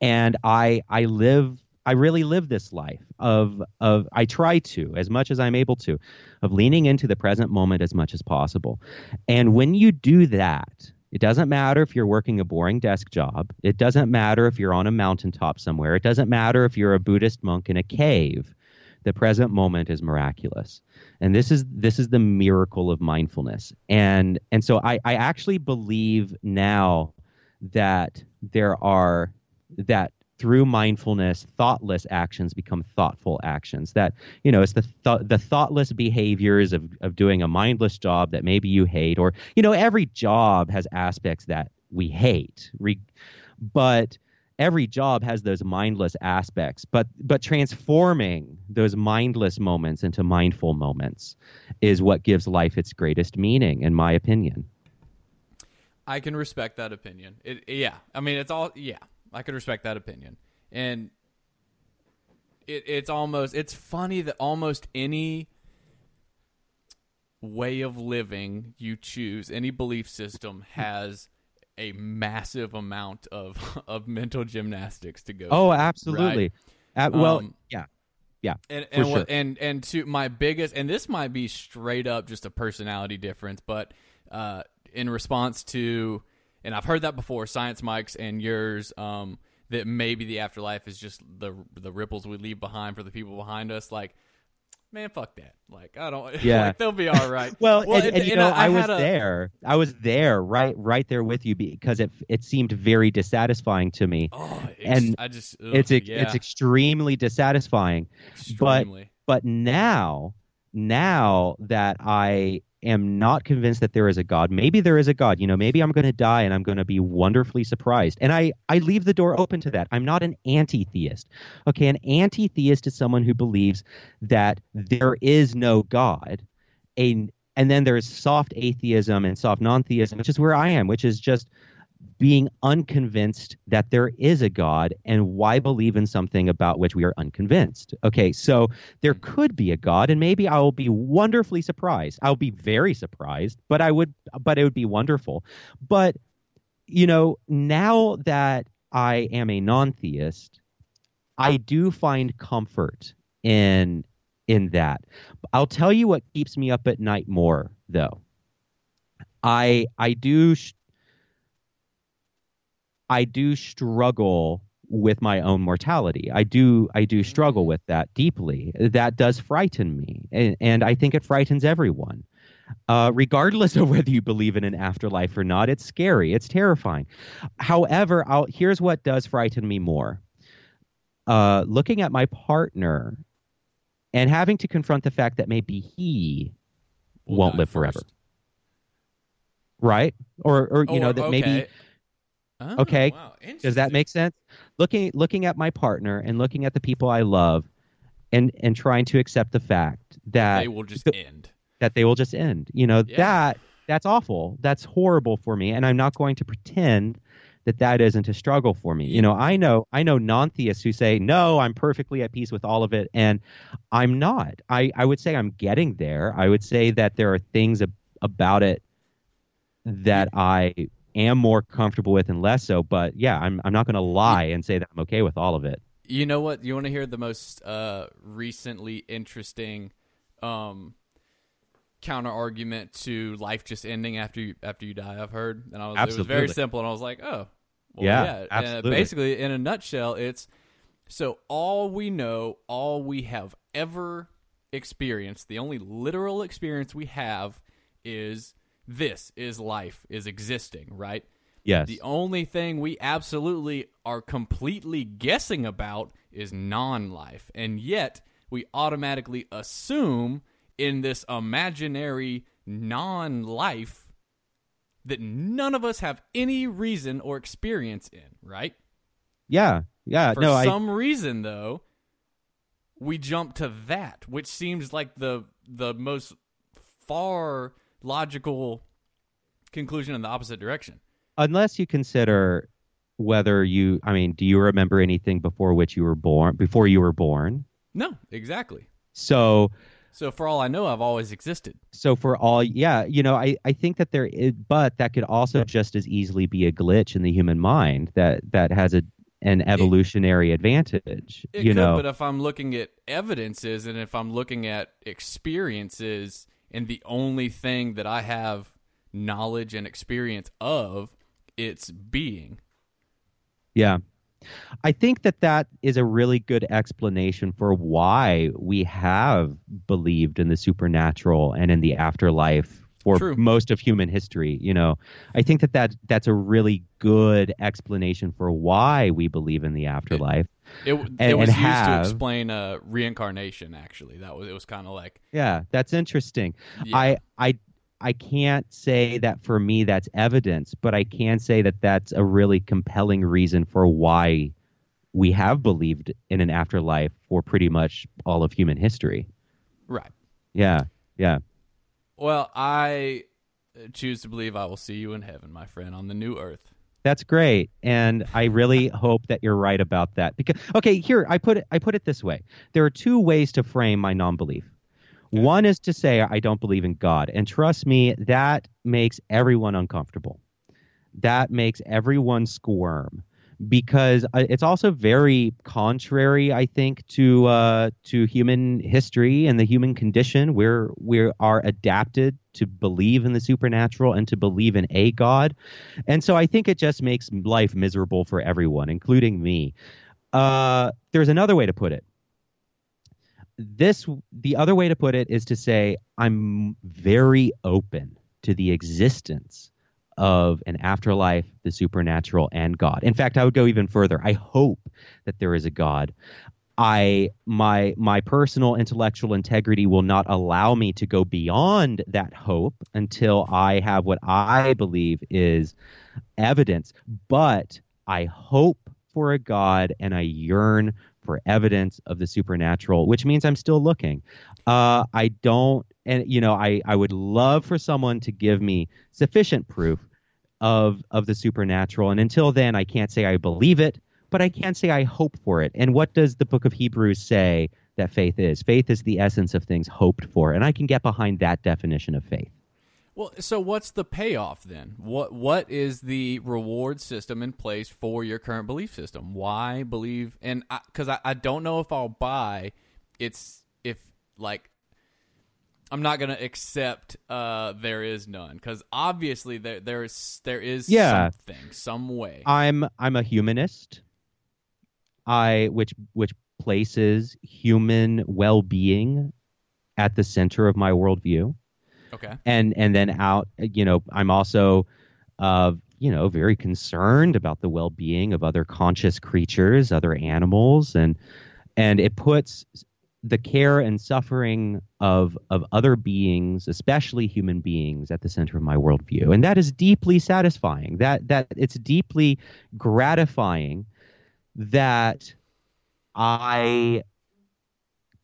And I I live I really live this life of of I try to as much as I'm able to of leaning into the present moment as much as possible. And when you do that, it doesn't matter if you're working a boring desk job. It doesn't matter if you're on a mountaintop somewhere. It doesn't matter if you're a Buddhist monk in a cave. The present moment is miraculous. And this is this is the miracle of mindfulness. And and so I, I actually believe now that there are that through mindfulness, thoughtless actions become thoughtful actions. That you know, it's the th- the thoughtless behaviors of of doing a mindless job that maybe you hate, or you know, every job has aspects that we hate. Re- but every job has those mindless aspects but but transforming those mindless moments into mindful moments is what gives life its greatest meaning in my opinion I can respect that opinion. It, yeah, I mean, it's all yeah. I can respect that opinion, and it, it's almost it's funny that almost any way of living you choose, any belief system has a massive amount of of mental gymnastics to go. oh through, absolutely Uh, well Um, yeah yeah and for and sure. and and to my biggest and this might be straight up just a personality difference, but uh, in response to and I've heard that before, science Mike's and yours, um, that maybe the afterlife is just the the ripples we leave behind for the people behind us. Like, man, fuck that. Like, I don't. Yeah. like, they'll be all right. Well, and, and- and, you know, I- I, was a- there. I was there, right, right there with you, because it it seemed very dissatisfying to me. Oh, and I just ugh, it's yeah, it's extremely dissatisfying. extremely. But now, now that I am not convinced that there is a God, maybe there is a God. You know, maybe I'm going to die and I'm going to be wonderfully surprised. And I I leave the door open to that. I'm not an anti-theist. Okay, an anti-theist is someone who believes that there is no God. A and then there's soft atheism and soft non-theism, which is where I am, which is just being unconvinced that there is a God and why believe in something about which we are unconvinced. Okay, so there mm. could be a God, and maybe I will be wonderfully surprised. I'll be very surprised, but I would, but it would be wonderful. But you know, now that I am a non-theist, I do find comfort in in that. I'll tell you what keeps me up at night more, though. I I do sh- I do struggle with my own mortality. I do I do struggle with that deeply. That does frighten me, and, and I think it frightens everyone. Uh, regardless of whether you believe in an afterlife or not, it's scary. It's terrifying. However, I'll, here's what does frighten me more: uh, looking at my partner and having to confront the fact that maybe he won't live forever, right? Or, or you Oh, know that maybe okay. Oh, Okay. wow, Does that make sense? Looking looking at my partner and looking at the people I love and and trying to accept the fact that they will just end? that they will just end. You know, Yeah. that that's awful. That's horrible for me and I'm not going to pretend that that isn't a struggle for me. You know, I know I know non-theists who say, "No, I'm perfectly at peace with all of it." And I'm not. I I would say I'm getting there. I would say that there are things ab- about it that I am more comfortable with and less so, but yeah, I'm I'm not going to lie and say that I'm okay with all of it. You know what? You want to hear the most uh, recently interesting um, counter argument to life just ending after you after you die? I've heard, and I was, it was very simple, and I was like, oh, well, Yeah, yeah. Uh, absolutely. basically, in a nutshell, it's so all we know, all we have ever experienced, the only literal experience we have is this is life, is existing, right? Yes. The only thing we absolutely are completely guessing about is non life. And yet, we automatically assume in this imaginary non life that none of us have any reason or experience in, right? Yeah, yeah. For no, I some reason though, we jump to that, which seems like the the most far logical conclusion in the opposite direction. unless you consider whether you I mean, do you remember anything before which you were born before you were born? No, exactly. So So for all I know, I've always existed. so for all yeah you know i i think that there is but that could also just as easily be a glitch in the human mind that that has a an evolutionary advantage It you could, know but if I'm looking at evidences and if I'm looking at experiences, and the only thing that I have knowledge and experience of, it's being. yeah i think that that is a really good explanation for why we have believed in the supernatural and in the afterlife for True. most of human history you know i think that, that that's a really good explanation for why we believe in the afterlife It, it And- was and used to explain uh, reincarnation. Actually, that was it was kind of like Yeah, that's interesting. Yeah. I I I can't say that for me that's evidence, but I can say that that's a really compelling reason for why we have believed in an afterlife for pretty much all of human history. right. Yeah. Yeah. Well, I uh, choose to believe I will see you in heaven, my friend, on the new earth. That's great. And I really hope that you're right about that. Because okay, here I put it I put it this way. There are two ways to frame my non-belief. One is to say I don't believe in God. And trust me, that makes everyone uncomfortable. That makes everyone squirm because it's also very contrary, I think, to uh, to human history and the human condition. We're we are adapted to believe in the supernatural and to believe in a God, and so I think it just makes life miserable for everyone, including me. Uh, there's another way to put it. This the other way to put it is to say I'm very open to the existence of an afterlife, the supernatural, and God. In fact, I would go even further. I hope that there is a God. I my my personal intellectual integrity will not allow me to go beyond that hope until I have what I believe is evidence. But I hope for a God and I yearn for evidence of the supernatural, which means I'm still looking. Uh, I don't, and you know, I, I would love for someone to give me sufficient proof of of the supernatural, and until then, I can't say I believe it, but I can't say I hope for it. And what does the Book of Hebrews say that faith is? Faith is the essence of things hoped for, and I can get behind that definition of faith. Well, so what's the payoff then? What what is the reward system in place for your current belief system? Why believe? And because I, I, don't know if I'll buy. It's if like I'm not gonna accept. Uh, there is none because obviously there there is there is Yeah. something some way. I'm I'm a humanist. I which which places human well-being at the center of my worldview, okay. and and then out. You know, I'm also, uh, you know, very concerned about the well-being of other conscious creatures, other animals, and and it puts the care and suffering of of other beings, especially human beings, at the center of my worldview, and that is deeply satisfying. That that it's deeply gratifying that I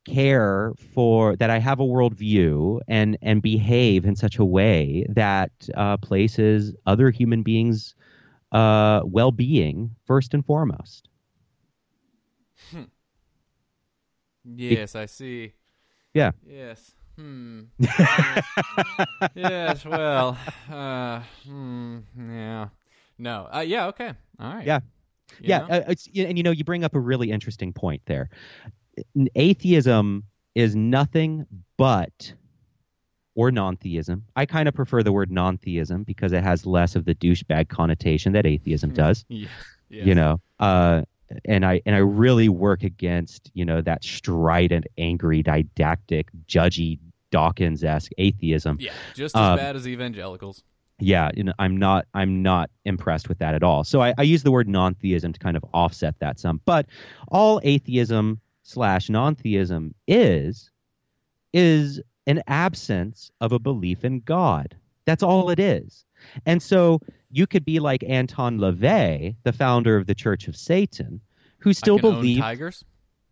care for that I have a worldview and and behave in such a way that uh, places other human beings' uh, well-being first and foremost. Yes, I see. Yeah. Yes. Hmm. yes. Well. Uh. Hmm. Yeah. No. Uh. Yeah. Okay. All right. Yeah. You yeah, uh, it's and you know you bring up a really interesting point there. Atheism is nothing but or non-theism. I kind of prefer the word non-theism because it has less of the douchebag connotation that atheism does. Yeah. yeah. You know, uh, and I and I really work against you know that strident, angry, didactic, judgy Dawkins-esque atheism. Yeah. Just as Um, bad as evangelicals. yeah you know, i'm not i'm not impressed with that at all so I, I use the word non-theism to kind of offset that some but all atheism slash non-theism is is an absence of a belief in god That's all it is. And so you could be like Anton LaVey, the founder of the Church of Satan, who still I can own believes tigers.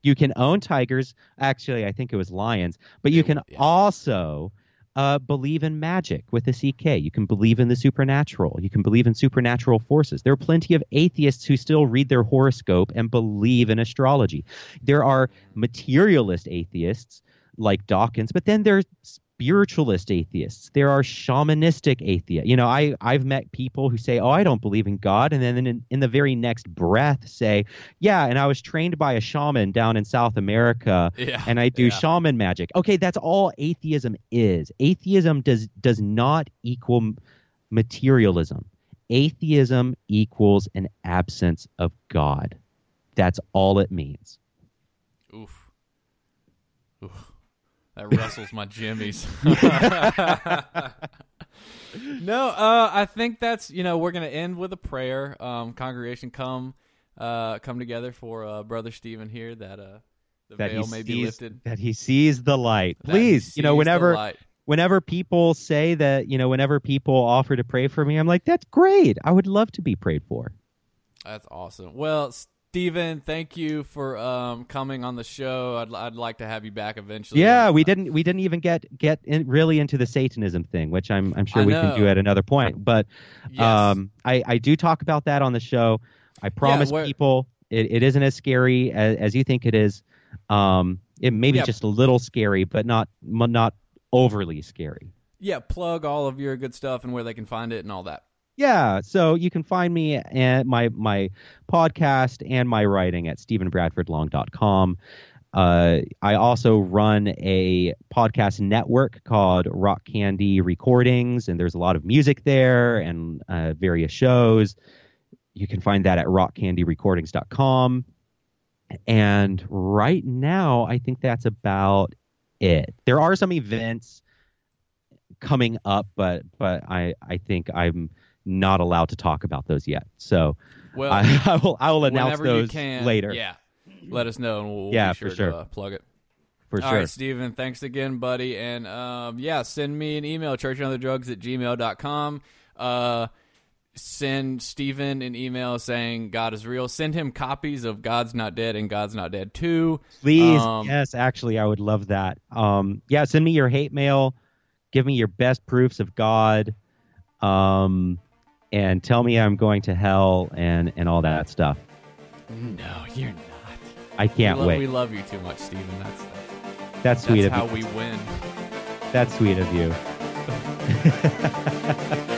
you can own tigers. Actually, I think it was lions, but you can yeah. also uh, believe in magic with a CK. You can believe in the supernatural. You can believe in supernatural forces. There are plenty of atheists who still read their horoscope and believe in astrology. There are materialist atheists like Dawkins, but then there's spiritualist atheists. There are shamanistic atheists. You know, I I've met people who say, "Oh, I don't believe in God," and then in, in the very next breath say, "Yeah, and I was trained by a shaman down in South America, Yeah, and I do yeah. shaman magic." Okay, that's all atheism is. Atheism does does not equal materialism. Atheism equals an absence of God. That's all it means. Oof. Oof. That rustles my jimmies. no, uh, I think that's you know we're gonna end with a prayer. Um, congregation, come, uh, come together for uh, brother Stephen here that uh, the That veil may sees be lifted. that he sees the light. that Please, you know, whenever whenever people say that, you know, whenever people offer to pray for me, I'm like, that's great. I would love to be prayed for. That's awesome. Well, Stephen, thank you for um, coming on the show. I'd, I'd like to have you back eventually. Yeah, we didn't we didn't even get get in, really into the Satanism thing, which I'm I'm sure I we can do at another point. But Yes. um, I I do talk about that on the show. I promise where- people it, it isn't as scary as, as you think it is. Um, it may be Yeah. just a little scary, but not not overly scary. yeah, plug all of your good stuff and where they can find it and all that. Yeah, so you can find me and my my podcast and my writing at stephenbradfordlong.com. Uh, I also run a podcast network called Rock Candy Recordings, and there's a lot of music there and uh, various shows. You can find that at rockcandyrecordings.com. And right now, I think that's about it. There are some events coming up, but but I I think I'm not allowed to talk about those yet. So Well, I, I will I will announce those can, later Yeah, let us know and we'll, Yeah, be sure, for sure. to uh, plug it. for All sure. right, Stephen, thanks again, buddy. And um, yeah, send me an email, churchandotherdrugs at gmail.com. Uh, send Stephen an email saying God is real. Send him copies of God's Not Dead and God's Not Dead 2. Please, Um, yes, actually, I would love that. Um, yeah, send me your hate mail. Give me your best proofs of God, um, and tell me I'm going to hell and and all that stuff. No, you're not. I can't we, lo- wait. we love you too much, Stephen. That's, That's that's sweet of how you. we win. That's sweet of you.